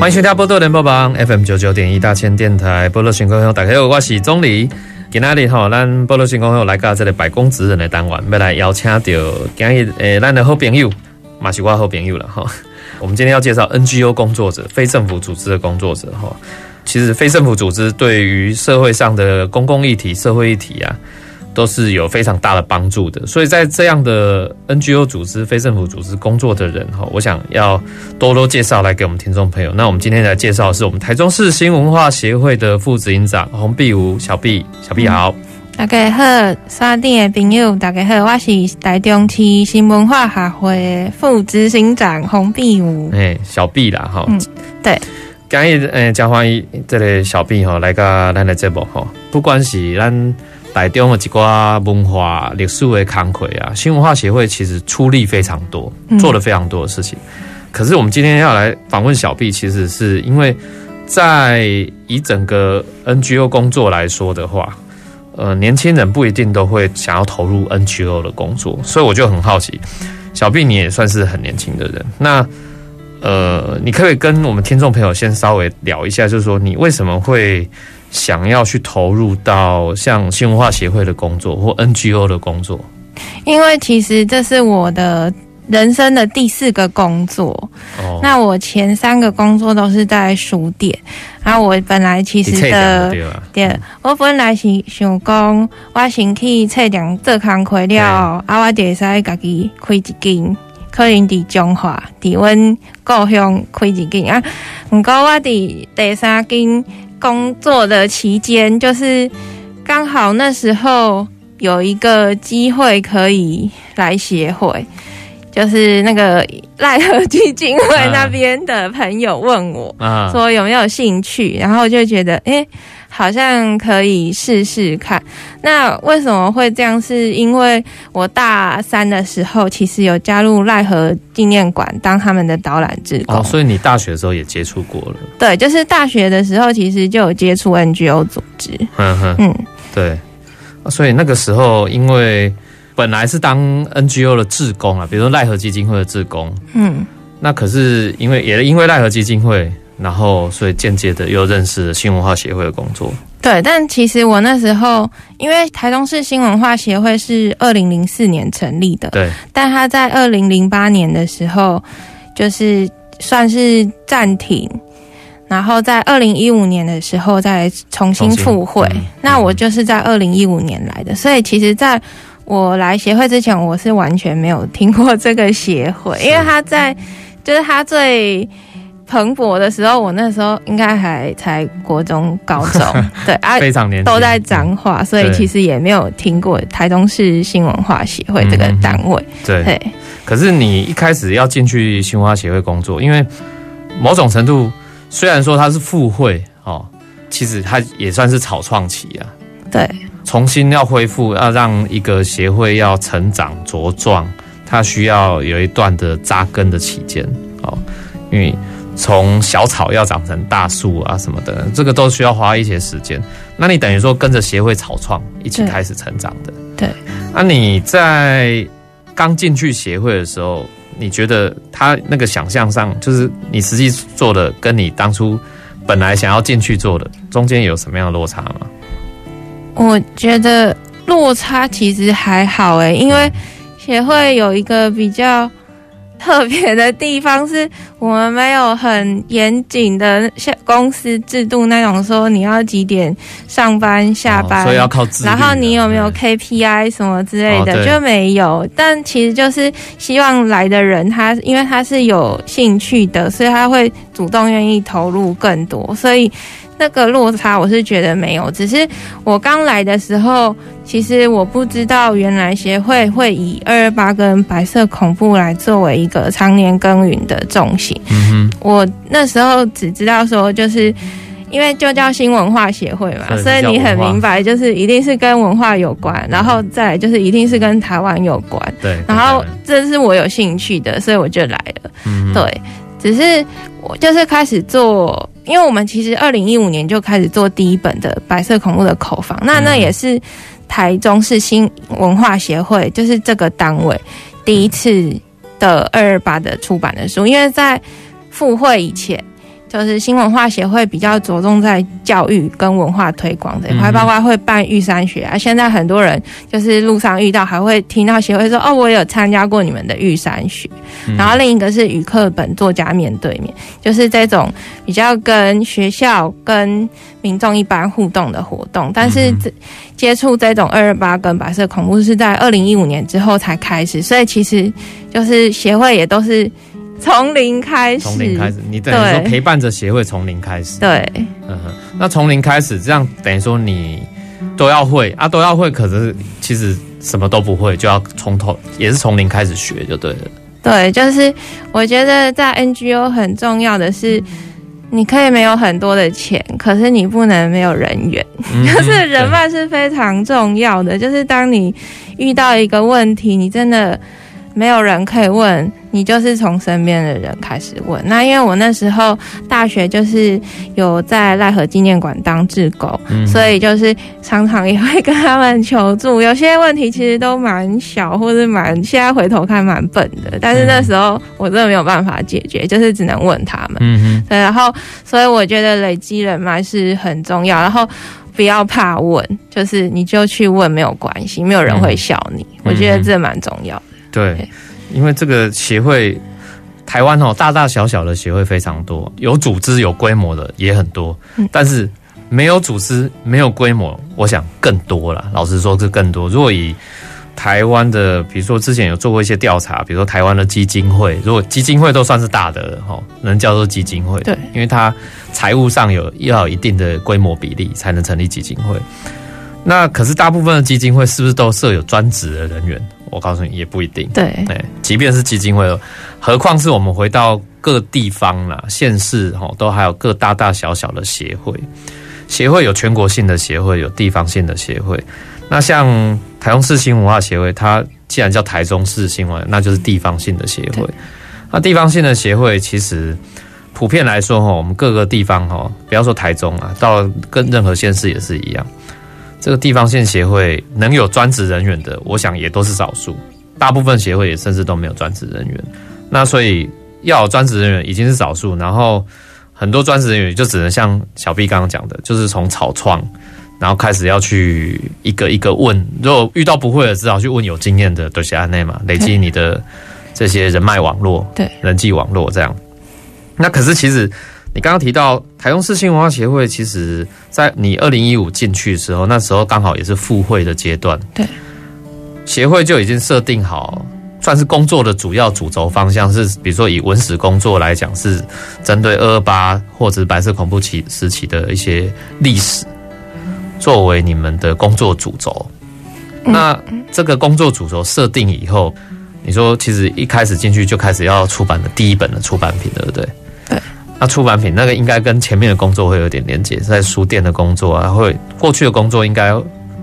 欢迎收听波多联播网 FM 九九点一大千电台波多新故乡，大家好，我是钟离。今天哩吼，咱波多新故乡来到这个百工职人的单元，要来邀请到今日诶，咱的好朋友，嘛是我好朋友了哈。我们今天要介绍 NGO 工作者，非政府组织的工作者哈。其实非政府组织对于社会上的公共议题、社会议题啊。都是有非常大的帮助的，所以在这样的 NGO 组织、非政府组织工作的人哈，我想要多多介绍来给我们听众朋友。那我们今天来介绍的是我们台中市新文化协会的副执行长洪碧如小碧，小碧好。大家好，山顶的朋友大家好，我是台中市新文化协会副执行长洪碧武。哎，小碧啦哈，嗯，对，今日诶，交欢迎这个小碧哈来个咱的节目哈，不管是咱。台中的一寡文化历史的康亏啊，新文化协会其实出力非常多，做了非常多的事情。可是我们今天要来访问小碧，其实是因为在以整个 NGO 工作来说的话，呃，年轻人不一定都会想要投入 NGO 的工作，所以我就很好奇，小碧你也算是很年轻的人，那呃，你可以跟我们听众朋友先稍微聊一下，就是说你为什么会？想要去投入到像新文化协会的工作或 NGO 的工作，因为其实这是我的人生的第四个工作。哦，那我前三个工作都是在书店。然后我本来其实的对，我本来是想讲，我先去册店做工开了，啊，我就会使家己开一间，可能在中华，伫阮故乡开一间啊。毋过我伫第三间。工作的期间，就是刚好那时候有一个机会可以来协会，就是那个赖和基金会那边的朋友问我，说有没有兴趣，然后就觉得，哎、欸。好像可以试试看。那为什么会这样？是因为我大三的时候，其实有加入奈何纪念馆当他们的导览志工。哦，所以你大学的时候也接触过了？对，就是大学的时候，其实就有接触 NGO 组织。嗯哼，嗯，对。所以那个时候，因为本来是当 NGO 的志工啊，比如说奈何基金会的志工。嗯。那可是因为也因为奈何基金会。然后，所以间接的又认识了新文化协会的工作。对，但其实我那时候，因为台中市新文化协会是二零零四年成立的，对。但他在二零零八年的时候，就是算是暂停，然后在二零一五年的时候再重新复会。嗯、那我就是在二零一五年来的，所以其实在我来协会之前，我是完全没有听过这个协会，因为他在，就是他最。蓬勃的时候，我那时候应该还才国中、高中，对啊，非常年轻，都在彰化，所以其实也没有听过台中市新文化协会这个单位。对，对，可是你一开始要进去新文化协会工作，因为某种程度虽然说它是复会哦，其实它也算是草创期啊。对，重新要恢复，要让一个协会要成长茁壮，它需要有一段的扎根的期间哦，因为。从小草要长成大树啊什么的，这个都需要花一些时间。那你等于说跟着协会草创一起开始成长的。对。那你在刚进去协会的时候，你觉得他那个想象上，就是你实际做的，跟你当初本来想要进去做的，中间有什么样的落差吗？我觉得落差其实还好诶，因为协会有一个比较。特别的地方是我们没有很严谨的像公司制度那种说你要几点上班下班，哦，所以要靠自律。然后你有没有 KPI 什么之类的，哦，就没有。但其实就是希望来的人他因为他是有兴趣的，所以他会主动愿意投入更多。所以那个落差我是觉得没有，只是我刚来的时候，其实我不知道原来协会会以二二八跟白色恐怖来作为一个常年耕耘的重心。嗯哼，我那时候只知道说就是。因为就叫新文化协会嘛，所以你很明白，就是一定是跟文化有关，然后再来就是一定是跟台湾有关。对，然后这是我有兴趣的，所以我就来了。嗯，对，只是我就是开始做，因为我们其实二零一五年就开始做第一本的白色恐怖的口房，那那也是台中市新文化协会，就是这个单位第一次的二二八的出版的书，因为在复会以前。就是新文化协会比较着重在教育跟文化推广这一块，包括会办玉山学啊。现在很多人就是路上遇到，还会听到协会说：“哦，我有参加过你们的玉山学。”然后另一个是与课本作家面对面，就是这种比较跟学校跟民众一般互动的活动。但是接触这种二二八跟白色恐怖是在二零一五年之后才开始，所以其实就是协会也都是。从零开始，从零开始，你等于说陪伴着协会从零开始。对，嗯哼，那从零开始，这样等于说你都要会啊，都要会，可是其实什么都不会，就要从头，也是从零开始学就对了。对，就是我觉得在 NGO 很重要的是，你可以没有很多的钱，可是你不能没有人缘，嗯、就是人脉是非常重要的。就是当你遇到一个问题，你真的。没有人可以问，你就是从身边的人开始问。那因为我那时候大学就是有在赖何纪念馆当志工，嗯、所以就是常常也会跟他们求助。有些问题其实都蛮小，或是蛮现在回头看蛮笨的，但是那时候我真的没有办法解决，就是只能问他们。嗯哼，对，然后所以我觉得累积人脉是很重要，然后不要怕问，就是你就去问没有关系，没有人会笑你。嗯、我觉得这蛮重要的。对，因为这个协会，台湾哦，大大小小的协会非常多，有组织有规模的也很多，但是没有组织没有规模，我想更多了。老实说，是更多。如果以台湾的，比如说之前有做过一些调查，比如说台湾的基金会，如果基金会都算是大的哈，能叫做基金会，对，因为它财务上有要有一定的规模比例才能成立基金会。那可是大部分的基金会是不是都设有专职的人员？我告诉你，也不一定。对，哎，即便是基金会，何况是我们回到各地方啦、县市，哈，都还有各大大小小的协会。协会有全国性的协会，有地方性的协会。那像台中市新文化协会，它既然叫台中市新文，那就是地方性的协会。那地方性的协会，其实普遍来说，哈，我们各个地方，哈，不要说台中啊，到跟任何县市也是一样。这个地方性协会能有专职人员的，我想也都是少数。大部分协会也甚至都没有专职人员。那所以要有专职人员已经是少数，然后很多专职人员就只能像小 B 刚刚讲的，就是从草创，然后开始要去一个一个问。如果遇到不会的，只好去问有经验的，都是安内嘛，累积你的这些人脉网络，对，人际网络这样。那可是其实。你刚刚提到台中市新文化协会，其实在你二零一五进去的时候，那时候刚好也是复会的阶段。对，协会就已经设定好，算是工作的主要主轴方向是，比如说以文史工作来讲，是针对二二八或者白色恐怖期时期的一些历史，作为你们的工作主轴。那这个工作主轴设定以后，你说其实一开始进去就开始要出版的第一本的出版品，对不对？那出版品那个应该跟前面的工作会有点连接，在书店的工作啊，会过去的工作应该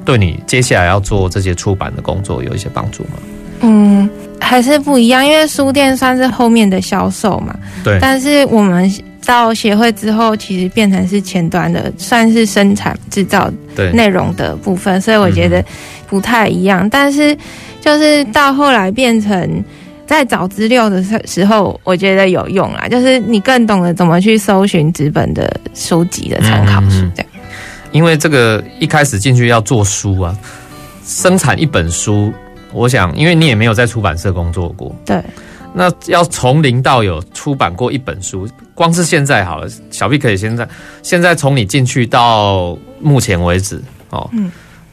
对你接下来要做这些出版的工作有一些帮助吗？嗯，还是不一样，因为书店算是后面的销售嘛。对。但是我们到协会之后，其实变成是前端的，算是生产制造内容的部分，所以我觉得不太一样。但是就是到后来变成。在找资料的时候，我觉得有用啦，就是你更懂得怎么去搜寻纸本的书籍的参考书，这样。因为这个一开始进去要做书啊，生产一本书，我想，因为你也没有在出版社工作过，对。那要从零到有出版过一本书，光是现在好了，小 B 可以现在，现在从你进去到目前为止，哦，嗯。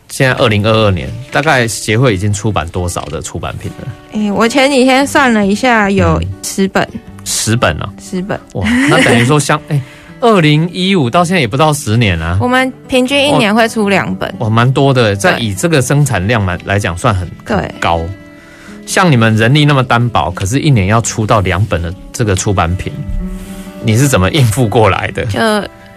现在二零二二年，大概协会已经出版多少的出版品了？哎、欸，我前几天算了一下，有十本。十本啊，十本。哇，那等于说相 哎，二零一五到现在也不到十年啊。我们平均一年会出两本，哇，蛮多的。在以这个生产量来来讲，算很高。像你们人力那么单薄，可是一年要出到两本的这个出版品，你是怎么应付过来的？就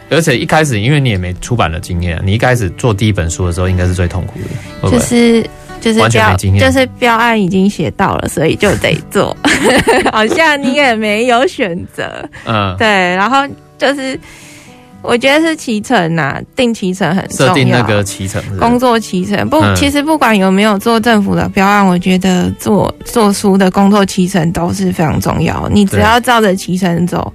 而且一开始，因为你也没出版的经验，你一开始做第一本书的时候，应该是最痛苦的。就是就是标就是标案已经写到了，所以就得做。好像你也没有选择，嗯，对。然后就是我觉得是骑程呐，定骑程很重要。设定那个期程，工作骑程不，其实不管有没有做政府的标案，我觉得做做书的工作骑程都是非常重要。你只要照着骑程走。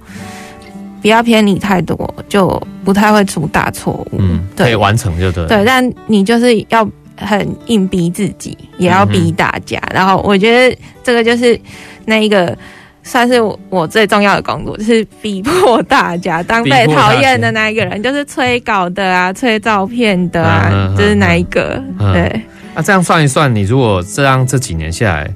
不要偏离太多，就不太会出大错误。嗯，对，可以完成就对。对，但你就是要很硬逼自己，也要逼大家。嗯、然后我觉得这个就是那一个算是我最重要的工作，就是逼迫大家当被讨厌的那一个人，就是催稿的啊，催照片的啊，就是哪一个？嗯、对。那、啊、这样算一算，你如果这样这几年下来，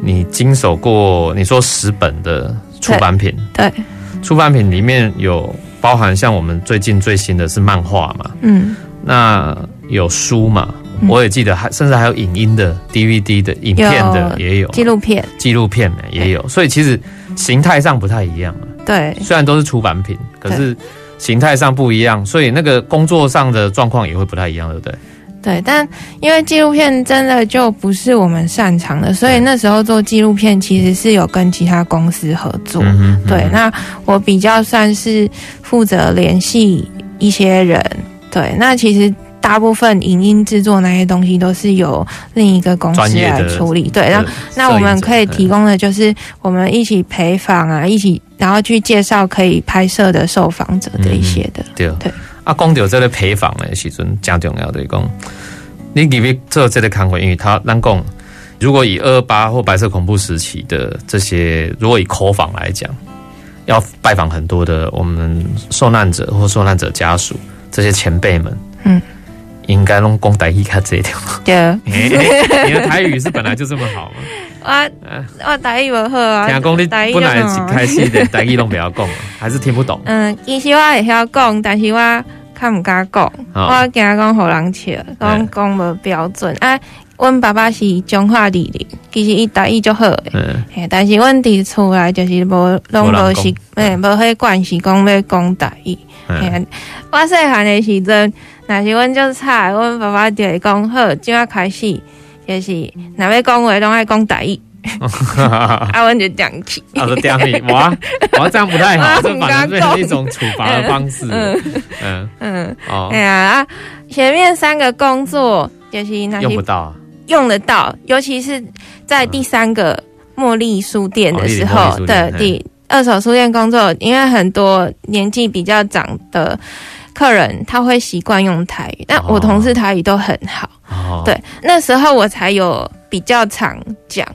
你经手过你说十本的出版品，对。对出版品里面有包含像我们最近最新的是漫画嘛，嗯，那有书嘛，嗯、我也记得还甚至还有影音的 DVD 的影片的也有。纪录片，纪录片也有，所以其实形态上不太一样。对，虽然都是出版品，可是形态上不一样，所以那个工作上的状况也会不太一样，对不对？对，但因为纪录片真的就不是我们擅长的，所以那时候做纪录片其实是有跟其他公司合作。嗯嗯对，那我比较算是负责联系一些人。对，那其实大部分影音制作那些东西都是由另一个公司来处理。对，那那我们可以提供的就是我们一起陪访啊，一起然后去介绍可以拍摄的受访者这一些的。嗯、对对。啊，讲到这个陪访的时阵，真重要的讲，你入去做这个看会，因为他咱讲，如果以二二八或白色恐怖时期的这些，如果以口访来讲，要拜访很多的我们受难者或受难者家属这些前辈们，嗯，应该拢讲台语较这条，对、你的台语是本来就这么好吗？我我台语不好啊，听讲你本来一开始的台语拢不要讲，还是听不懂。嗯，其实我会晓讲，但是我较毋敢讲，哦、我惊讲互人笑，讲讲无标准。啊，阮爸爸是中华里人，其实伊台语就好诶，嗯、但是阮伫厝内就是无拢无是，诶，无迄惯习讲要讲台语。嗯、我细汉诶时阵，若是阮就差，阮爸爸就会讲好，今仔开始。就是，哪要讲话拢爱讲台语，阿文就讲起，他说讲起，哇，哇，这样不太好，这反而变成一种处罚的方式。嗯。嗯。嗯，哦，哎呀，前面三个工作就是那些用不到，用得到，尤其是在第三个茉莉书店的时候的第二手书店工作，因为很多年纪比较长的。客人他会习惯用台语，但我同事台语都很好。哦、对，那时候我才有比较常讲，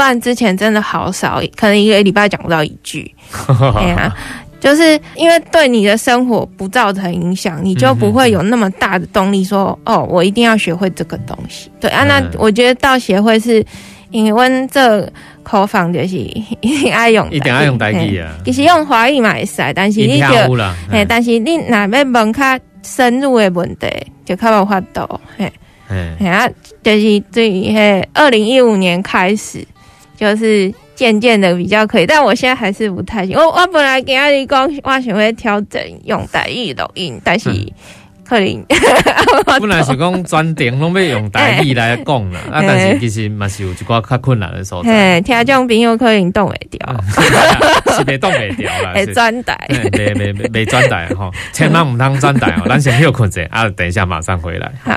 不然之前真的好少，可能一个礼拜讲不到一句。对啊，就是因为对你的生活不造成影响，你就不会有那么大的动力说，哦，我一定要学会这个东西。对啊，那我觉得到协会是。因为阮这口访就是 一定爱用，一定爱用台语啊。其实用华语嘛会使，但是你就，哎，但是你若要问较深入的问题，就较无法度。嘿，哎啊，就是对于嘿，二零一五年开始，就是渐渐的比较可以，但我现在还是不太行。我我本来给阿姨讲，我想会调整用台语录音，但是。嗯可能本来 是讲专程拢要用台语来讲啦，啊，但是其实嘛是有一寡较困难的所在。听这种朋友可能挡袂掉，是袂挡袂掉啦。会转台，袂袂袂转台哈，千万唔通转台哦。咱先休困者，啊，等一下马上回来。好，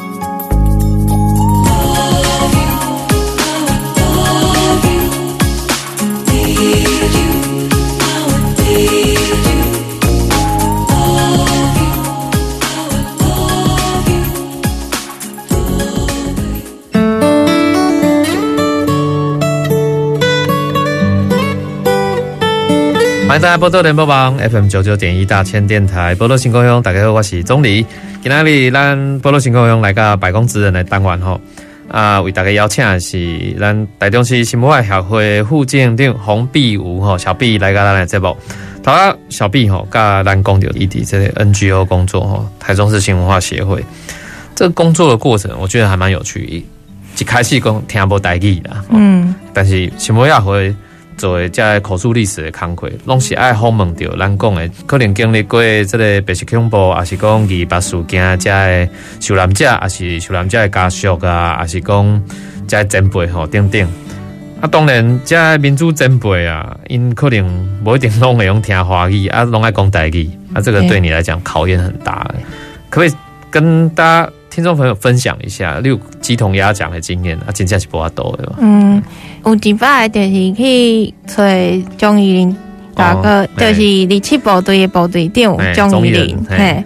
欢迎大家波多联播网 FM 九九点一大千电台波多新故乡，大家好，我是钟离。今天哩咱波多新故乡来个百工职人的单元吼，啊，为大家邀请的是咱台中市新文化协会副监长洪碧梧吼，小碧来个咱的节目。头啊，小碧吼，甲咱讲到异地这些 NGO 工作吼，台中市新文化协会这个工作的过程，我觉得还蛮有趣。一开始讲听无台语啦，嗯，但是新文化协会。做的这口述历史的工课，拢是爱访问到咱讲的，可能经历过这个白色恐怖，还是讲二八事件，这个受难者，还是受难者的家属啊，还是讲这前辈吼等等。啊，当然，这民主前辈啊，因可能不一定拢会用听华语，啊，拢爱讲台语，啊，这个对你来讲考验很大。可不可以跟大家听众朋友分享一下，例如鸡同鸭讲的经验啊，真正是不阿多的。嗯。有一摆就是去找钟义林大哥，就是二七部队的部队长钟义林，嘿，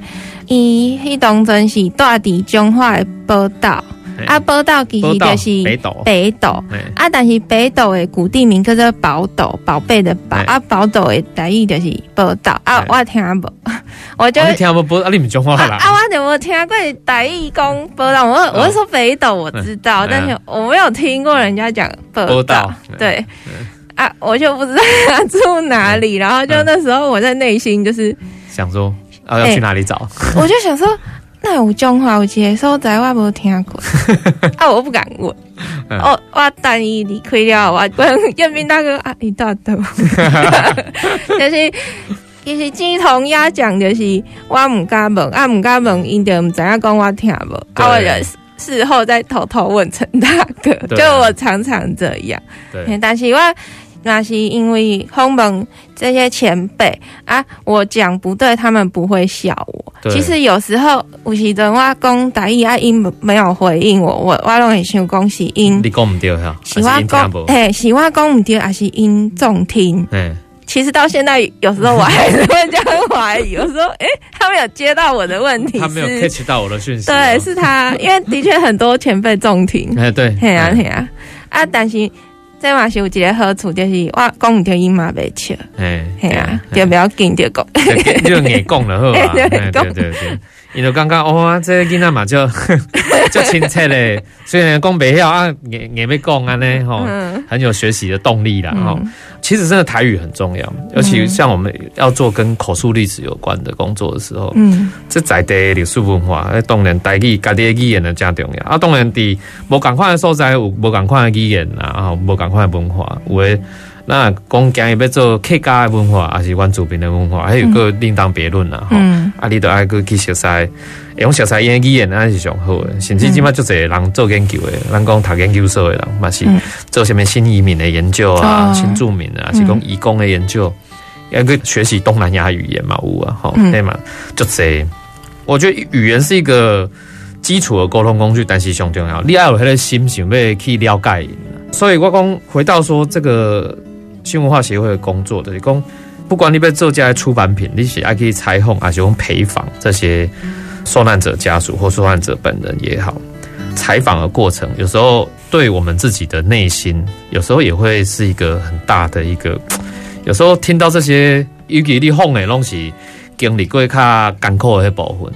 伊迄当阵是住伫彰化的宝岛，啊，宝岛其实就是北斗，北斗，啊，但是北斗的古地名叫做宝斗，宝贝的宝，啊，宝斗的台语就是宝岛，啊，我听无，我就听无？宝，啊，你唔讲话啦，啊，我怎么听过台语讲宝岛，我我说北斗我知道，但是我没有听过人家讲。报道对。啊，我就不知道他住哪里，然后就那时候我在内心就是想说啊，要去哪里找？我就想说，那有中华有一个所在我无听过 啊，我不敢问。我我等伊离开了，我问彦斌大哥啊，你到的，就是其实鸡同鸭讲，就是我唔敢问，啊唔敢问，因就唔知影讲我听无，啊我就。事后再偷偷问陈大哥，啊、就我常常这样。对，但是我那是因为访问这些前辈啊，我讲不对，他们不会笑我。对其实有时候有时阵我讲台语啊，因没有回应我，我我拢会想讲是因你讲唔对哈，是我讲嘿，是我讲唔对，还是因重听？其实到现在，有时候我还是会这样怀疑。有时候，哎，他没有接到我的问题，他没有 catch 到我的讯息。对，是他，因为的确很多前辈重听。哎，对，嘿啊，嘿啊，啊，但是这嘛是有一个好处，就是我讲唔着，伊嘛袂笑。哎，系啊，就不要紧就讲，就硬讲了好 吧？对对对。因为刚刚哇，这个囡仔嘛就 就亲切嘞，虽然讲不晓啊，也也没讲啊呢，吼，很有学习的动力啦，吼。其实真的台语很重要，尤其像我们要做跟口述历史有关的工作的时候，嗯，这在地历史文化，当然台语家己的语言呢加重要啊。当然伫，无共款的所在有无共款的语言啊，无共款的文化，有的。那讲今日要做客家的文化，还是原住民的文化，还有个另当别论啦。哈、嗯，啊，你都爱去去熟悉，用熟悉言语言那是上好的。甚至即马就侪人做研究的，咱讲读研究所的人，嘛是做什么新移民的研究啊，新住民啊，是讲移工的研究，要去学习东南亚语言嘛，有啊，吼，对嘛，就侪。我觉得语言是一个基础的沟通工具，但是上重要，你要有迄个心想要去了解。所以我讲回到说这个。新文化协会的工作的，讲不管你被作家出版品，你是还可以采访，还是用陪访这些受难者家属或受难者本人也好，采访的过程，有时候对我们自己的内心，有时候也会是一个很大的一个。有时候听到这些尤其你哄的东西，经历过较艰苦的部分，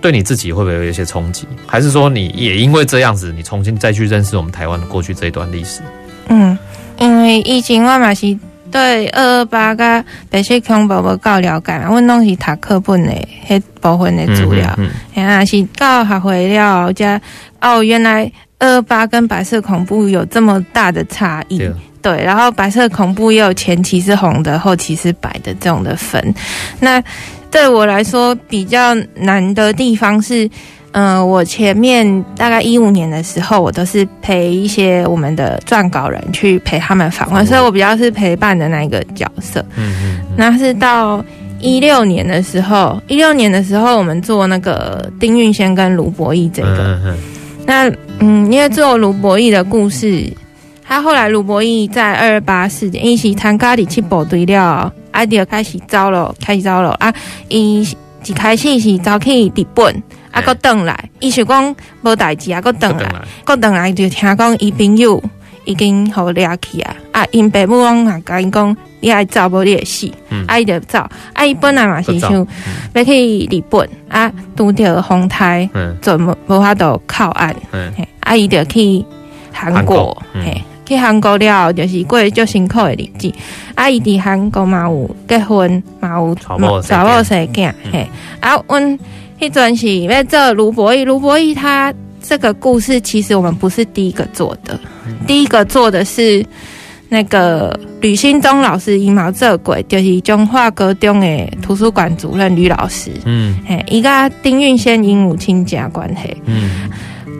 对你自己会不会有一些冲击？还是说你也因为这样子，你重新再去认识我们台湾的过去这一段历史？嗯。因为以前我嘛是对二二八跟白色恐怖无够了解嘛，我拢是读课本的迄部分的资料，嗯，啊是到学会了，加哦原来二二八跟白色恐怖有这么大的差异，对，对，然后白色恐怖也有前期是红的，后期是白的这种的分，那对我来说比较难的地方是。嗯、呃，我前面大概一五年的时候，我都是陪一些我们的撰稿人去陪他们访问，所以我比较是陪伴的那一个角色。嗯嗯。那是到一六年的时候，一六年的时候，我们做那个丁运先跟卢博义这个。嗯嗯。那嗯，因为做卢博义的故事，他后来卢博义在二二八事件，一起谈咖喱去部队了，阿迪开始招了，开始招了啊！一一开始是招去日本。啊，搁转来，伊是讲无代志啊，搁转来，搁转来。就听讲伊朋友已经互掠去啊，啊，因爸母拢啊甲因讲，你爱走无？你会死，啊伊就走，啊伊本来嘛是想要去日本啊，拄着风台，就无无法度靠岸，啊伊就去韩国，嘿，去韩国了后就是过足辛苦的日子。啊，伊伫韩国嘛有结婚，嘛有查某生囝，嘿，啊，阮迄阵是为这卢博义，卢博义他这个故事其实我们不是第一个做的，第一个做的是。那个吕新忠老师阴毛这鬼就是中华高中的图书馆主任吕老师，嗯，嘿，伊甲丁运先因母亲家关系，嗯，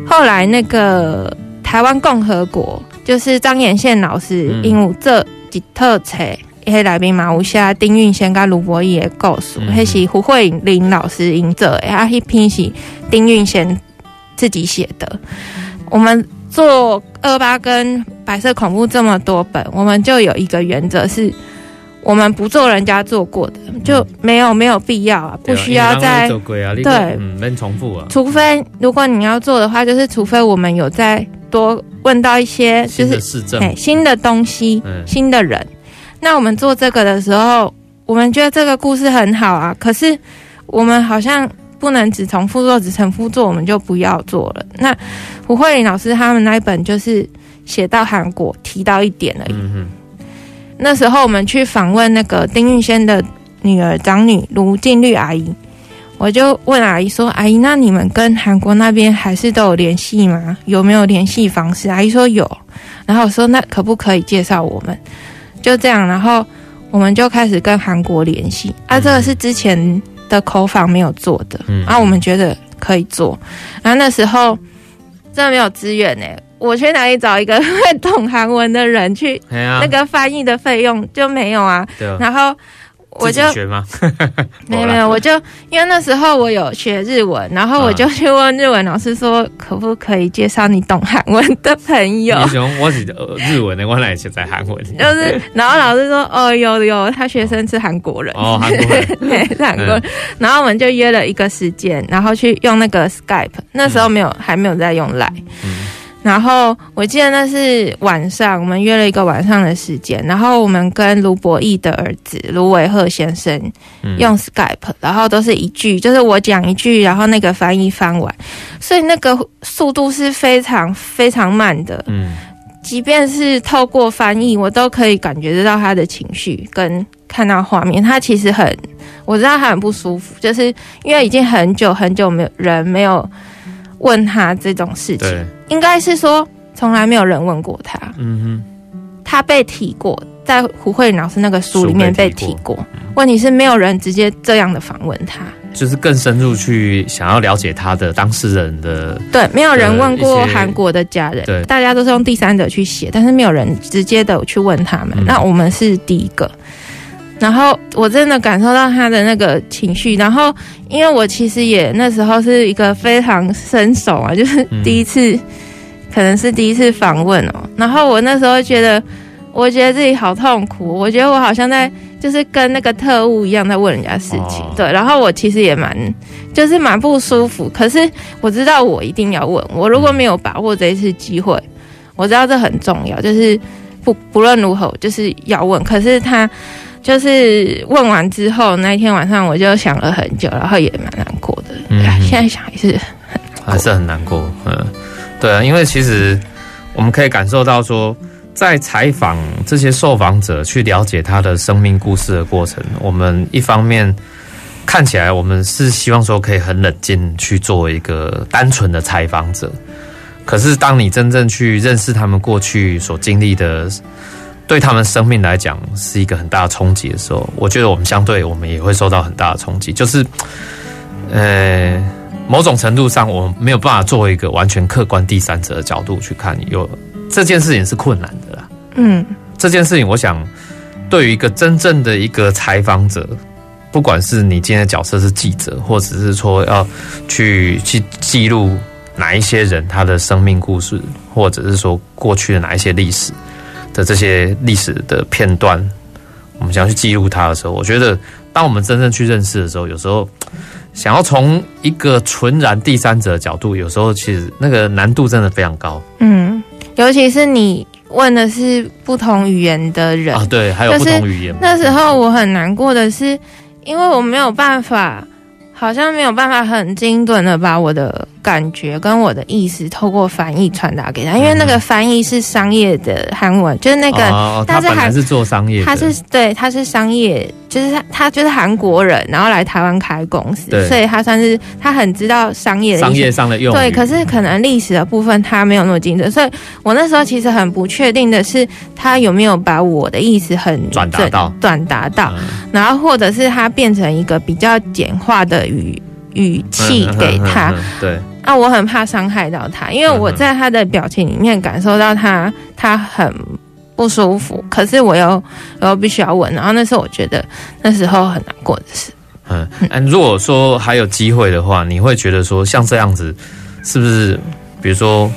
后来那个台湾共和国就是张延宪老师因有这几套册，迄内面嘛有写丁运先甲卢博义的故事，迄、嗯、是胡慧玲老师因做的，啊，迄篇是丁运先自己写的，我们。做二八跟白色恐怖这么多本，我们就有一个原则是，我们不做人家做过的，就没有没有必要啊，不需要再对，没重复啊。除非如果你要做的话，就是除非我们有再多问到一些就是新的东西、新的人，那我们做这个的时候，我们觉得这个故事很好啊，可是我们好像。不能只重复做，只重复做，我们就不要做了。那胡慧玲老师他们那一本就是写到韩国提到一点而已。嗯、那时候我们去访问那个丁玉仙的女儿长女卢静绿阿姨，我就问阿姨说：“阿姨，那你们跟韩国那边还是都有联系吗？有没有联系方式？”阿姨说有。然后我说：“那可不可以介绍我们？”就这样，然后我们就开始跟韩国联系。啊，这个是之前。的口访没有做的，嗯，然后我们觉得可以做，然后那时候真的没有资源呢，我去哪里找一个会懂韩文的人去？那个翻译的费用就没有啊，对，然后。我就学吗？没有没有，我就因为那时候我有学日文，然后我就去问日文老师说，可不可以介绍你懂韩文的朋友？我是日文的，我来学在韩文。就是，然后老师说，哦，有有，他学生是韩国人，哦，韩国人，对，是韩国人。然后我们就约了一个时间，然后去用那个 Skype，那时候没有，还没有在用 Line。嗯然后我记得那是晚上，我们约了一个晚上的时间。然后我们跟卢博义的儿子卢伟赫先生用 Skype，嗯，然后都是一句，就是我讲一句，然后那个翻译翻完，所以那个速度是非常非常慢的。嗯，即便是透过翻译，我都可以感觉得到他的情绪跟看到画面。他其实很，我知道他很不舒服，就是因为已经很久很久没有人没有。问他这种事情，应该是说从来没有人问过他。嗯哼，他被提过，在胡慧老师那个书里面被提过。提过嗯、问题是没有人直接这样的访问他，就是更深入去想要了解他的当事人的。对，没有人问过韩国的家人，对，大家都是用第三者去写，但是没有人直接的去问他们。嗯、那我们是第一个。然后我真的感受到他的那个情绪，然后因为我其实也那时候是一个非常生手啊，就是第一次，嗯、可能是第一次访问哦。然后我那时候觉得，我觉得自己好痛苦，我觉得我好像在就是跟那个特务一样在问人家事情，哦、对。然后我其实也蛮就是蛮不舒服，可是我知道我一定要问，我如果没有把握这一次机会，我知道这很重要，就是不不论如何就是要问。可是他。就是问完之后，那一天晚上我就想了很久，然后也蛮难过的。嗯哼，现在想还是很还是很难过。嗯，对啊，因为其实我们可以感受到说，在采访这些受访者，去了解他的生命故事的过程，我们一方面看起来我们是希望说可以很冷静去做一个单纯的采访者，可是当你真正去认识他们过去所经历的。对他们生命来讲是一个很大的冲击的时候，我觉得我们相对我们也会受到很大的冲击。就是，呃，某种程度上，我们没有办法作为一个完全客观第三者的角度去看，有这件事情是困难的啦。嗯，这件事情，我想对于一个真正的一个采访者，不管是你今天的角色是记者，或者是说要去去记录哪一些人他的生命故事，或者是说过去的哪一些历史。的这些历史的片段，我们想要去记录它的时候，我觉得，当我们真正去认识的时候，有时候想要从一个纯然第三者的角度，有时候其实那个难度真的非常高。嗯，尤其是你问的是不同语言的人啊，对，还有不同语言。那时候我很难过的是，因为我没有办法，好像没有办法很精准的把我的。感觉跟我的意思透过翻译传达给他，因为那个翻译是商业的韩文，就是那个，哦、他是还是做商业，他是对，他是商业，就是他他就是韩国人，然后来台湾开公司，所以他算是他很知道商业的商业上的用，对，可是可能历史的部分他没有那么精准，所以我那时候其实很不确定的是，他有没有把我的意思很转达到。转达到，然后或者是他变成一个比较简化的语语气给他，对。那、啊、我很怕伤害到他，因为我在他的表情里面感受到他他很不舒服，可是我又我又必须要问，然后那时候我觉得那时候很难过的事。嗯，嗯，如果说还有机会的话，你会觉得说像这样子，是不是？比如说，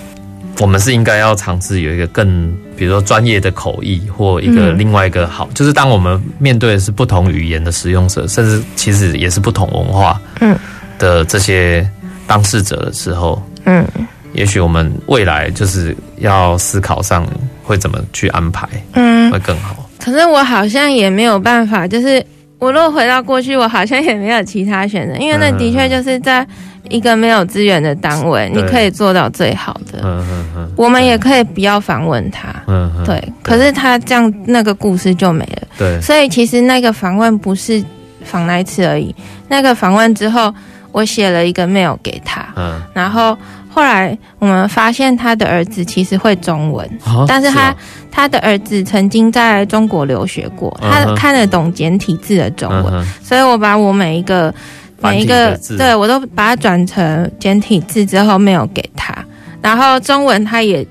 我们是应该要尝试有一个更，比如说专业的口译，或一个另外一个好，嗯、就是当我们面对的是不同语言的使用者，甚至其实也是不同文化，嗯的这些。当事者的时候，嗯，也许我们未来就是要思考上会怎么去安排，嗯，会更好。可是我好像也没有办法，就是我如果回到过去，我好像也没有其他选择，因为那的确就是在一个没有资源的单位，你可以做到最好的。嗯嗯嗯，我们也可以不要访问他，嗯嗯，对。可是他这样，那个故事就没了。对，所以其实那个访问不是访来一次而已，那个访问之后。我写了一个 mail 给他，嗯，然后后来我们发现他的儿子其实会中文，哦、但是他他的儿子曾经在中国留学过，嗯、他看得懂简体字的中文，嗯、所以我把我每一个每一个对我都把它转成简体字之后 mail 给他，然后中文他也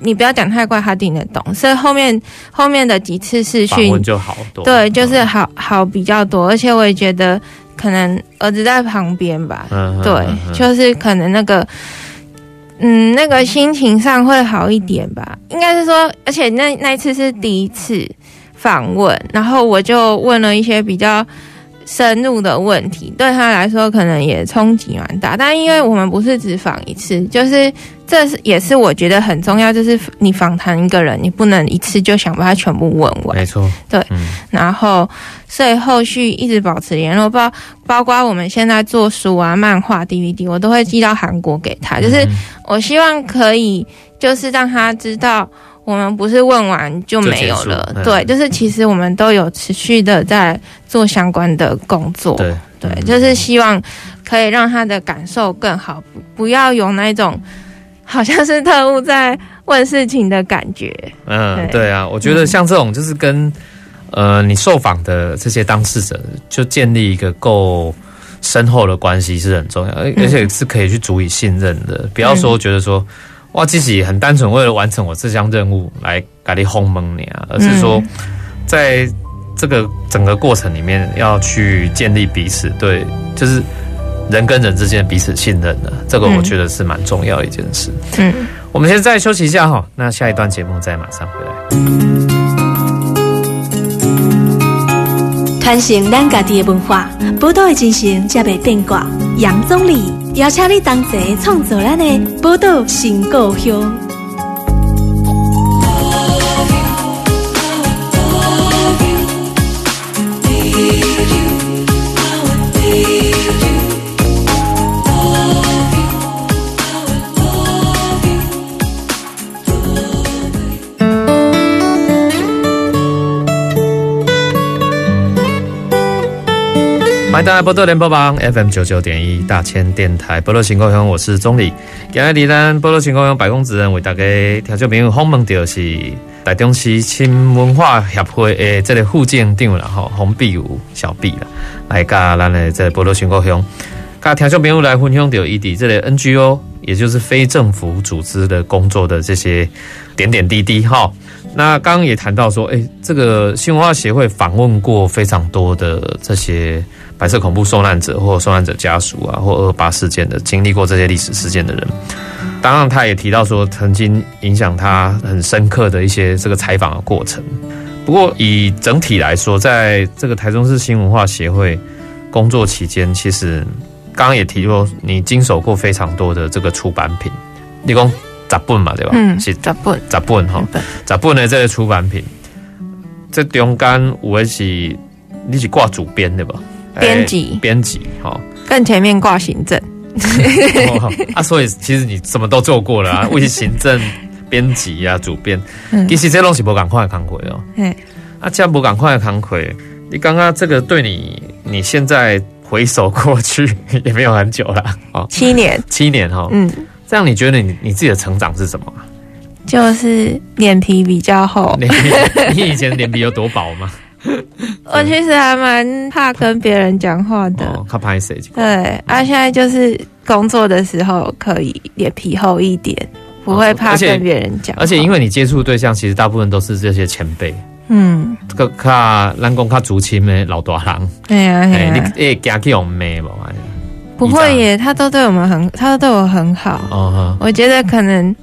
你不要讲太快，他听得懂，所以后面后面的几次试训就好多，对，就是好好比较多，而且我也觉得。可能儿子在旁边吧，嗯、对，就是可能那个，嗯，那个心情上会好一点吧。应该是说，而且那那一次是第一次访问，然后我就问了一些比较深入的问题，对他来说可能也冲击蛮大。但因为我们不是只访一次，就是。这是也是我觉得很重要，就是你访谈一个人，你不能一次就想把他全部问完。没错，对。嗯、然后，所以后续一直保持联络，包包括我们现在做书啊、漫画、DVD，我都会寄到韩国给他。就是我希望可以，就是让他知道，我们不是问完就没有了。嗯、对，就是其实我们都有持续的在做相关的工作。对，对，就是希望可以让他的感受更好，不不要有那种。好像是特务在问事情的感觉。嗯，对，啊，我觉得像这种就是跟、嗯、呃你受访的这些当事者，就建立一个够深厚的关系是很重要，而而且是可以去足以信任的。嗯、不要说觉得说哇自己很单纯为了完成我这项任务来给你轰蒙你啊，而是说在这个整个过程里面要去建立彼此对，就是。人跟人之间彼此信任的，这个我觉得是蛮重要的一件事。嗯，我们现在休息一下哈，那下一段节目再马上回来。传承咱家己的文化，宝岛的精神才袂变卦。杨总理邀请你同齐创造咱的宝岛新故乡。欢迎大家波多联播网 FM 九九点一大千电台波多情况乡，我是钟礼。今日咱波多情况乡百工职人为大家调教朋友访问到是台中市新文化协会的这个副监长啦，吼洪必武小毕啦，来甲咱的这个波多情况乡，甲调教朋友来分享到伊伫这个 NGO，也就是非政府组织的工作的这些点点滴滴哈。那刚刚也谈到说，哎、欸，这个新文化协会访问过非常多的这些。白色恐怖受难者或受难者家属啊，或二二八事件的经历过这些历史事件的人，当然他也提到说，曾经影响他很深刻的一些这个采访的过程。不过以整体来说，在这个台中市新文化协会工作期间，其实刚刚也提过，你经手过非常多的这个出版品。你讲杂本嘛，对吧？嗯，是杂本，杂本哈，杂本的这个出版品，这中间有的是你是挂主编对吧？编辑，编辑，哈，更前面挂行政 哦。啊，所以其实你什么都做过了啊，为行政、编辑啊、主编，其实这东西不赶快扛回哦。嗯，啊，这样不赶快扛回，你刚刚这个对你，你现在回首过去 也没有很久了哦，七年，七年哈，嗯，这样你觉得你你自己的成长是什么？就是脸皮比较厚。你你以前脸皮有多薄吗？我其实还蛮怕跟别人讲话的，哦、怕拍谁？对，啊，现在就是工作的时候可以脸皮厚一点，不会怕跟别人讲、哦。而且因为你接触对象其实大部分都是这些前辈，嗯，这个卡兰公卡族亲的老大人，对呀、啊，对、啊、你诶，加去用妹不？不会耶，他都对我们很，他都对我很好。哦，我觉得可能。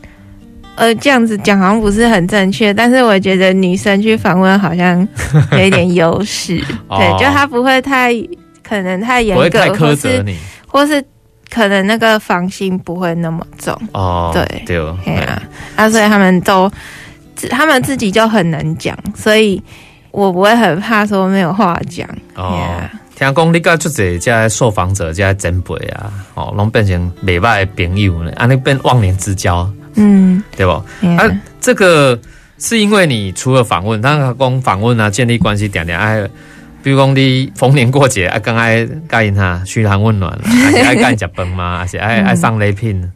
呃，这样子讲好像不是很正确，但是我觉得女生去访问好像 有一点优势，哦、对，就她不会太可能太严格，太苛责你，或是可能那个防心不会那么重。哦，对对，对啊，啊，所以他们都他们自己就很能讲，所以我不会很怕说没有话讲哦。听讲你甲出这些受访者、这些前辈啊，哦，拢变成美外朋友呢，啊，你变忘年之交。嗯，对不.啊，这个是因为你除了访问，他讲访问啊，建立关系点点爱，比如讲你逢年过节啊，更爱盖因他嘘寒问暖，爱盖脚崩吗？还是爱爱上礼品？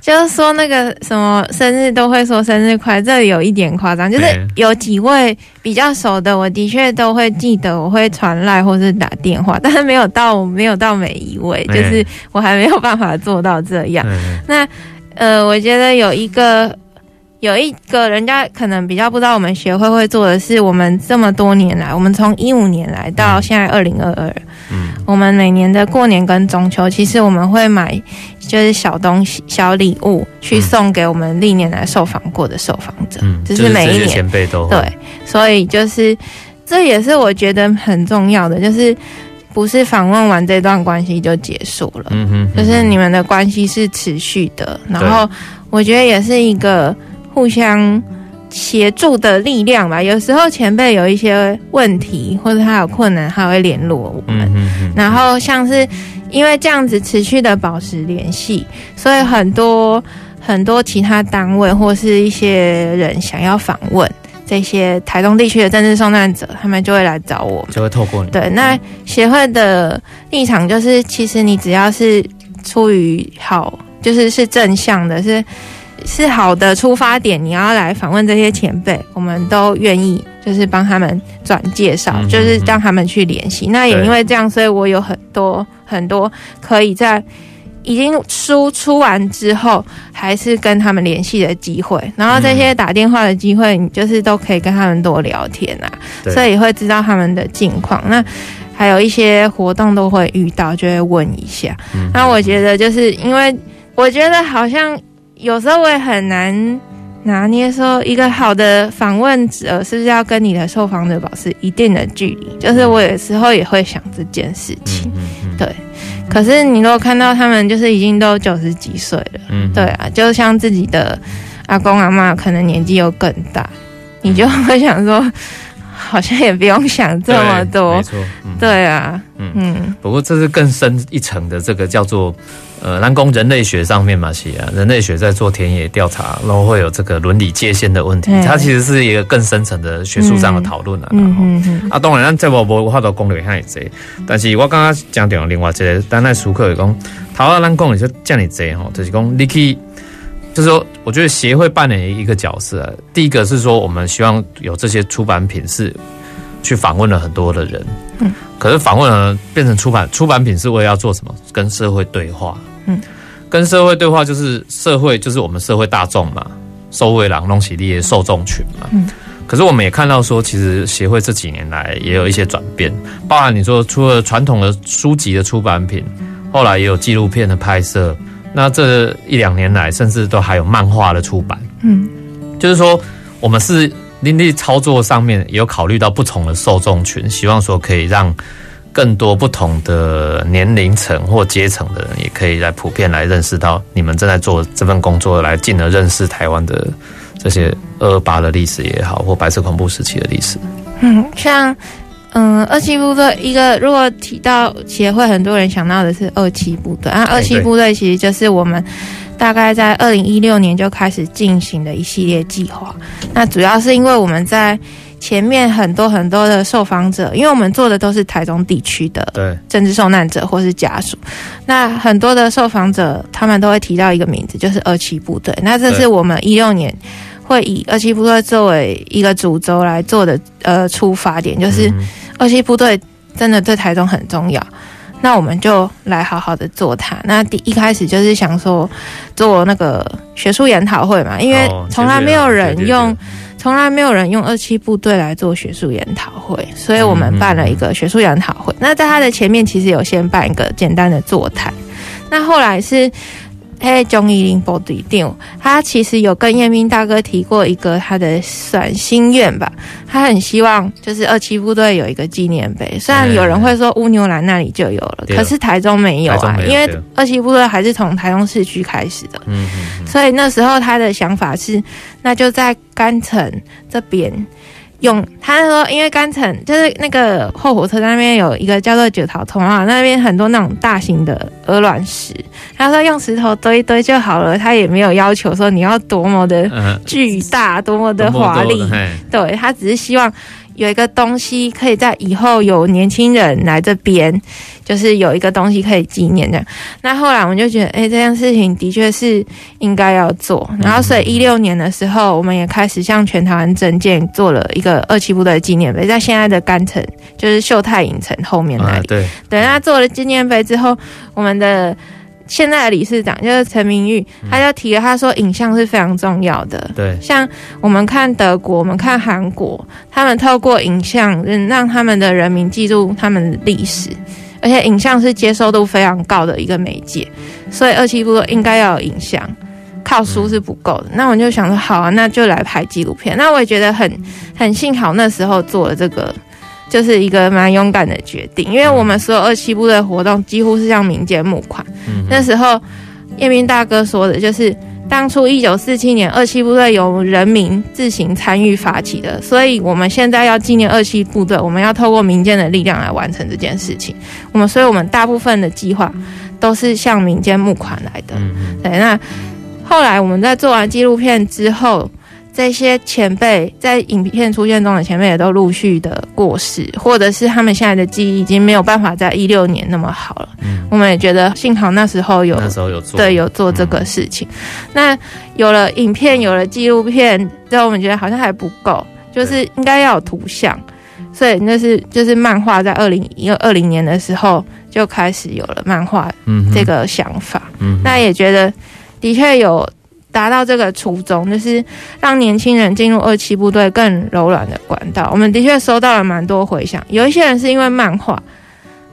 就是说那个什么生日都会说生日快乐，这里有一点夸张，就是有几位比较熟的，我的确都会记得，我会传来或是打电话，但是没有到没有到每一位，就是我还没有办法做到这样。那。呃，我觉得有一个有一个人家可能比较不知道，我们协会会做的是，我们这么多年来，我们从一五年来到现在二零二二，嗯，我们每年的过年跟中秋，其实我们会买就是小东西、小礼物去送给我们历年来受访过的受访者，嗯，就是每一年前辈都对，所以就是这也是我觉得很重要的，就是。不是访问完这段关系就结束了，嗯哼，就是你们的关系是持续的，然后我觉得也是一个互相协助的力量吧。有时候前辈有一些问题或者他有困难，他会联络我们，然后像是因为这样子持续的保持联系，所以很多很多其他单位或是一些人想要访问。这些台东地区的政治受难者，他们就会来找我们，就会透过你。对，那协会的立场就是，其实你只要是出于好，就是是正向的，是是好的出发点，你要来访问这些前辈，我们都愿意，就是帮他们转介绍，就是让他们去联系。那也因为这样，所以我有很多很多可以在。已经书出完之后，还是跟他们联系的机会，然后这些打电话的机会，你就是都可以跟他们多聊天啊，对所以会知道他们的近况。那还有一些活动都会遇到，就会问一下。嗯、那我觉得就是因为我觉得好像有时候我也很难拿捏，说一个好的访问者是不是要跟你的受访者保持一定的距离？就是我有时候也会想这件事情，对。可是你如果看到他们就是已经都九十几岁了，嗯，对啊，就像自己的阿公阿妈，可能年纪又更大，你就会想说，好像也不用想这么多，没错，嗯、对啊，嗯嗯。不过这是更深一层的，这个叫做。呃，南宫人类学上面嘛，是啊，人类学在做田野调查，然后会有这个伦理界限的问题，它其实是一个更深层的学术上的讨论啊。嗯嗯嗯。啊，当然，咱这部无法度讲得很细，但是我刚刚讲到另外一个，但那书课讲，头啊，咱讲的就这样子吼，就是讲你可以，就是说，我觉得协会扮演一个角色啊。第一个是说，我们希望有这些出版品是去访问了很多的人，嗯，可是访问了变成出版出版品是为了要做什么？跟社会对话。嗯，跟社会对话就是社会，就是我们社会大众嘛，收为狼弄起利的受众群嘛。嗯，可是我们也看到说，其实协会这几年来也有一些转变，包含你说除了传统的书籍的出版品，后来也有纪录片的拍摄，那这一两年来，甚至都还有漫画的出版。嗯，就是说我们是林力操作上面也有考虑到不同的受众群，希望说可以让。更多不同的年龄层或阶层的人，也可以来普遍来认识到你们正在做这份工作，来进而认识台湾的这些二二八的历史也好，或白色恐怖时期的历史。嗯，像嗯二七部队一个，如果提到协会，很多人想到的是二七部队啊。二七部队其实就是我们大概在二零一六年就开始进行的一系列计划。那主要是因为我们在前面很多很多的受访者，因为我们做的都是台中地区的政治受难者或是家属，那很多的受访者他们都会提到一个名字，就是二七部队。那这是我们一六年会以二七部队作为一个主轴来做的呃出发点，就是二七部队真的对台中很重要，那我们就来好好的做它。那第一开始就是想说做那个学术研讨会嘛，因为从来没有人用。从来没有人用二七部队来做学术研讨会，所以我们办了一个学术研讨会。那在他的前面，其实有先办一个简单的座谈。那后来是。嘿，钟义林部队长，他其实有跟彦斌大哥提过一个他的算心愿吧，他很希望就是二七部队有一个纪念碑。虽然有人会说乌牛栏那里就有了，可是台中没有啊，因为二七部队还是从台中市区开始的。嗯嗯。所以那时候他的想法是，那就在干城这边。用他说，因为干城就是那个后火车站那边有一个叫做九桃通啊，那边很多那种大型的鹅卵石，他说用石头堆一堆就好了，他也没有要求说你要多么的巨大，多么的华丽，对，他只是希望。有一个东西可以在以后有年轻人来这边，就是有一个东西可以纪念这样。那后来我们就觉得，哎，这件事情的确是应该要做。然后，所以一六年的时候，我们也开始向全台湾整建做了一个二七部队纪念碑，在现在的干城，就是秀泰影城后面那里。对，等他做了纪念碑之后，我们的。现在的理事长就是陈明玉，他就提了，他说影像是非常重要的。对，像我们看德国，我们看韩国，他们透过影像，嗯，让他们的人民记住他们的历史，而且影像是接受度非常高的一个媒介，所以二七部应该要有影像，靠书是不够的。那我就想说，好啊，那就来拍纪录片。那我也觉得很很幸好那时候做了这个。就是一个蛮勇敢的决定，因为我们所有二七部的活动几乎是向民间募款。嗯、那时候，彦斌大哥说的就是，当初一九四七年二七部队由人民自行参与发起的，所以我们现在要纪念二七部队，我们要透过民间的力量来完成这件事情。我们，所以我们大部分的计划都是向民间募款来的。嗯、对，那后来我们在做完纪录片之后。这些前辈在影片出现中的前辈也都陆续的过世，或者是他们现在的记忆已经没有办法在一六年那么好了。嗯，我们也觉得幸好那时候有，那时候有做，对，有做这个事情。嗯、那有了影片，有了纪录片，之后我们觉得好像还不够，就是应该要有图像。所以那是就是漫画在二零一二零年的时候就开始有了漫画这个想法。嗯，那也觉得的确有。达到这个初衷，就是让年轻人进入二期部队更柔软的管道。我们的确收到了蛮多回响，有一些人是因为漫画，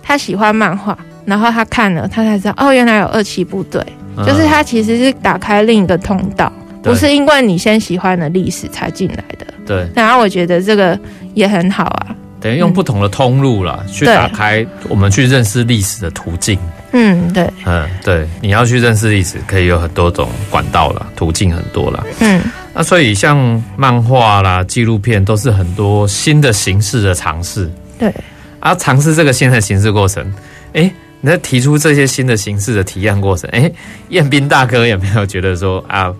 他喜欢漫画，然后他看了，他才知道哦，原来有二期部队，嗯、就是他其实是打开另一个通道，不是因为你先喜欢的历史才进来的。对，然后我觉得这个也很好啊。等于用不同的通路啦，嗯、去打开我们去认识历史的途径。嗯，对，嗯，对，你要去认识历史，可以有很多种管道啦，途径很多啦。嗯，那所以像漫画啦、纪录片，都是很多新的形式的尝试。对，啊，尝试这个新的形式过程，哎、欸，你在提出这些新的形式的提案过程，哎、欸，彦斌大哥有没有觉得说啊，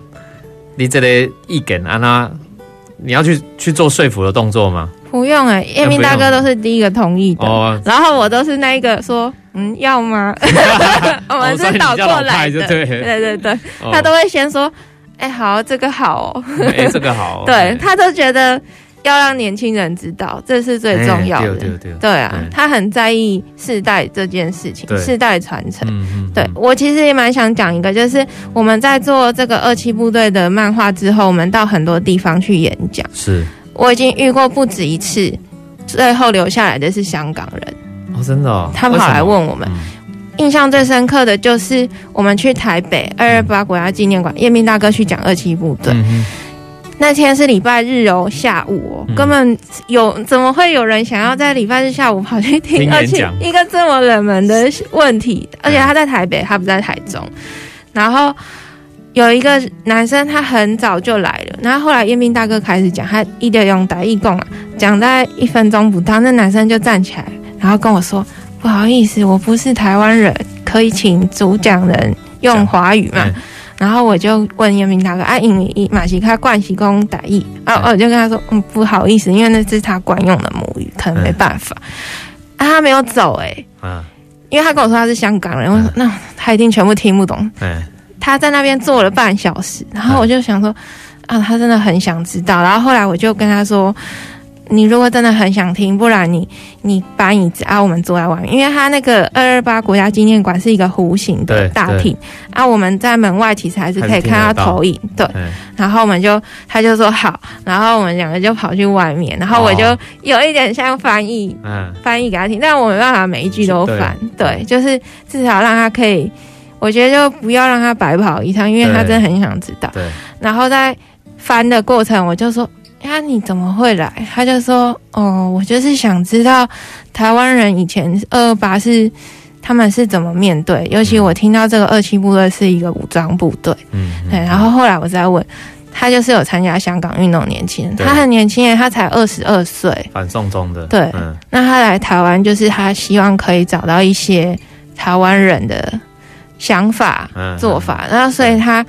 你这里意见啊，那你要去去做说服的动作吗？不用哎、欸，彦斌大哥都是第一个同意的，哦、然后我都是那一个说，嗯，要吗？我们是倒过来的，对。对对，哦、他都会先说，哎、欸，好，这个好、哦，哎、欸，这个好、哦，对他都觉得要让年轻人知道，这是最重要的，欸、对，对，对，对啊，他很在意世代这件事情，世代传承。对我其实也蛮想讲一个，就是我们在做这个二期部队的漫画之后，我们到很多地方去演讲，是。我已经遇过不止一次，最后留下来的是香港人。哦，真的、哦，他们跑来问我们，嗯、印象最深刻的就是我们去台北二二八国家纪念馆，叶斌大哥去讲二七部队，嗯、那天是礼拜日哦，下午哦，嗯、根本有怎么会有人想要在礼拜日下午跑去听而且一个这么冷门的问题？而且他在台北，他不在台中。然后有一个男生，他很早就来了。然后后来彦斌大哥开始讲，他一点用台语讲啊，讲在一分钟不到，那男生就站起来，然后跟我说：“不好意思，我不是台湾人，可以请主讲人用华语吗？”然后我就问彦斌大哥：“啊，因为马西卡惯习讲台语啊，我就跟他说：‘嗯，不好意思，因为那是他惯用的母语，可能没办法。’啊，他没有走哎、欸，嗯，因为他跟我说他是香港人，我说那他一定全部听不懂。嗯，他在那边坐了半小时，然后我就想说，啊，他真的很想知道。然后后来我就跟他说。”你如果真的很想听，不然你你把椅子啊，我们坐在外面，因为他那个二二八国家纪念馆是一个弧形的大厅啊，我们在门外其实还是可以看到投影，对。然后我们就他就说好，然后我们两个就跑去外面，然后我就有一点像翻译，嗯，翻译给他听，但我没办法每一句都翻，对，就是至少让他可以，我觉得就不要让他白跑一趟，因为他真的很想知道。对。然后在翻的过程，我就说。呀，你怎么会来？他就说：“哦，我就是想知道台湾人以前二二八是他们是怎么面对，尤其我听到这个二七部队是一个武装部队，嗯，对。然后后来我再问他，就是有参加香港运动年轻人，他很年轻，他才二十二岁，反送中的，对。嗯，那他来台湾，就是他希望可以找到一些台湾人的想法、做法，然后所以他。”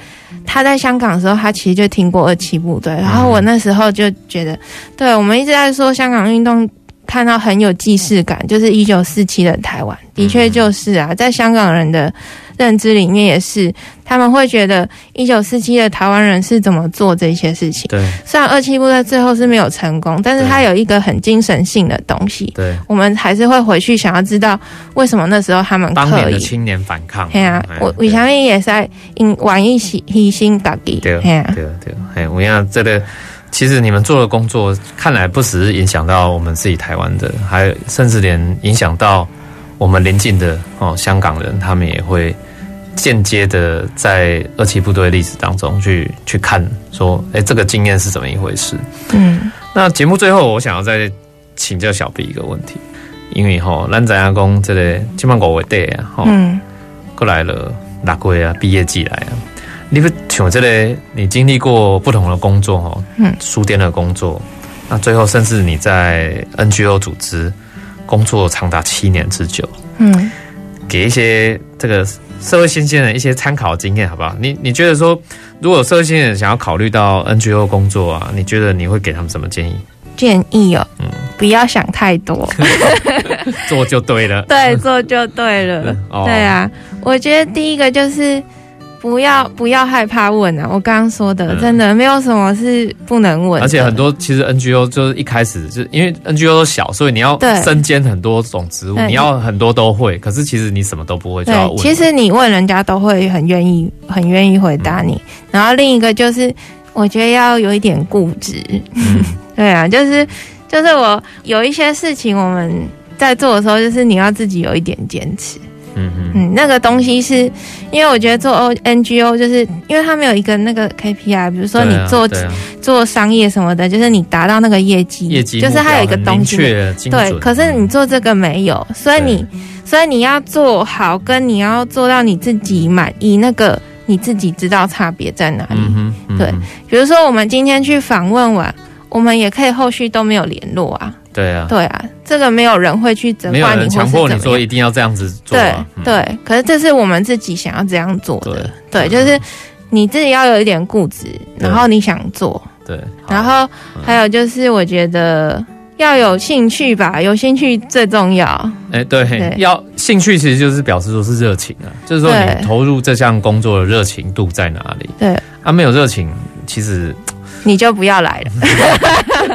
他在香港的时候，他其实就听过二七部队，然后我那时候就觉得，对，我们一直在说香港运动，看到很有既视感，就是一九四七的台湾，的确就是啊，在香港人的。认知里面也是，他们会觉得一九四七的台湾人是怎么做这些事情。对，虽然二七部在最后是没有成功，但是他有一个很精神性的东西。对，我们还是会回去想要知道为什么那时候他们。当年的青年反抗。对啊，我我相信也是在因玩一些牺牲打击。对啊对啊对，哎，我想这个其实你们做的工作，看来不只是影响到我们自己台湾的，还甚至连影响到我们邻近的哦香港人，他们也会。间接的在二七部队历史当中去去看，说，哎，这个经验是怎么一回事？嗯，那节目最后，我想要再请教小 B 一个问题，因为吼，咱知影讲这个今晚五月底啊，吼，嗯，过来了六月啊，毕业季来啊，你不像这个，你经历过不同的工作吼，嗯，书店的工作，那最后甚至你在 NGO 组织工作长达七年之久，嗯，给一些这个。社会新鲜人一些参考经验，好不好？你你觉得说，如果社会新鲜人想要考虑到 NGO 工作啊，你觉得你会给他们什么建议？建议哦，嗯，不要想太多，做就对了。对，做就对了。哦、对啊，我觉得第一个就是。不要不要害怕问啊！我刚刚说的，真的没有什么是不能问。而且很多其实 NGO 就是一开始就因为 NGO 都小，所以你要身兼很多种职务，你要很多都会。可是其实你什么都不会就要问。其实你问人家都会很愿意很愿意回答你。然后另一个就是我觉得要有一点固执。嗯，对啊，就是就是我有一些事情我们在做的时候，就是你要自己有一点坚持。嗯嗯，那个东西是因为我觉得做 O N G O 就是因为他没有一个那个 KPI，比如说你做、啊啊、做商业什么的，就是你达到那个业绩，业绩就是它有一个东西，对。可是你做这个没有，所以你所以你要做好，跟你要做到你自己满意，那个你自己知道差别在哪里。嗯嗯、对，比如说我们今天去访问完，我们也可以后续都没有联络啊。对啊，对啊，这个没有人会去责怪你，强迫你说一定要这样子做。对对，可是这是我们自己想要这样做的。对，就是你自己要有一点固执，然后你想做。对，然后还有就是我觉得要有兴趣吧，有兴趣最重要。哎，对，要兴趣其实就是表示说是热情啊，就是说你投入这项工作的热情度在哪里？对，啊，没有热情，其实。你就不要来了，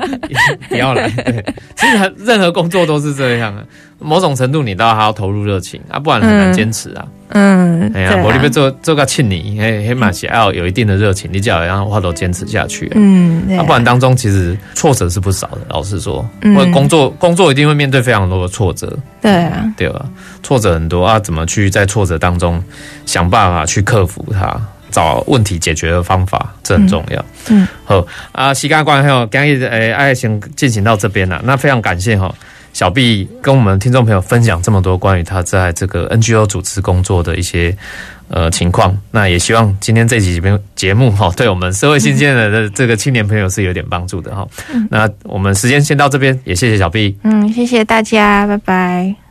不要来。对，其实任何工作都是这样的，某种程度你都要还要投入热情啊，不然很难坚持啊。嗯，哎呀，我这边做做个庆你，嘿，黑马鞋要有一定的热情，你只要让话都坚持下去。嗯，啊，不然当中其实挫折是不少的。老实说，我工作工作一定会面对非常多的挫折。对啊，对吧？挫折很多啊，怎么去在挫折当中想办法去克服它？找问题解决的方法，这很重要。嗯，嗯好啊，时间关系哦，今日诶，爱先进行到这边了。那非常感谢哈，小毕跟我们听众朋友分享这么多关于他在这个 NGO 组织工作的一些。呃，情况，那也希望今天这期节节目哈，对我们社会新鲜人的这个青年朋友是有点帮助的哈。嗯、那我们时间先到这边，也谢谢小毕。嗯，谢谢大家，拜拜。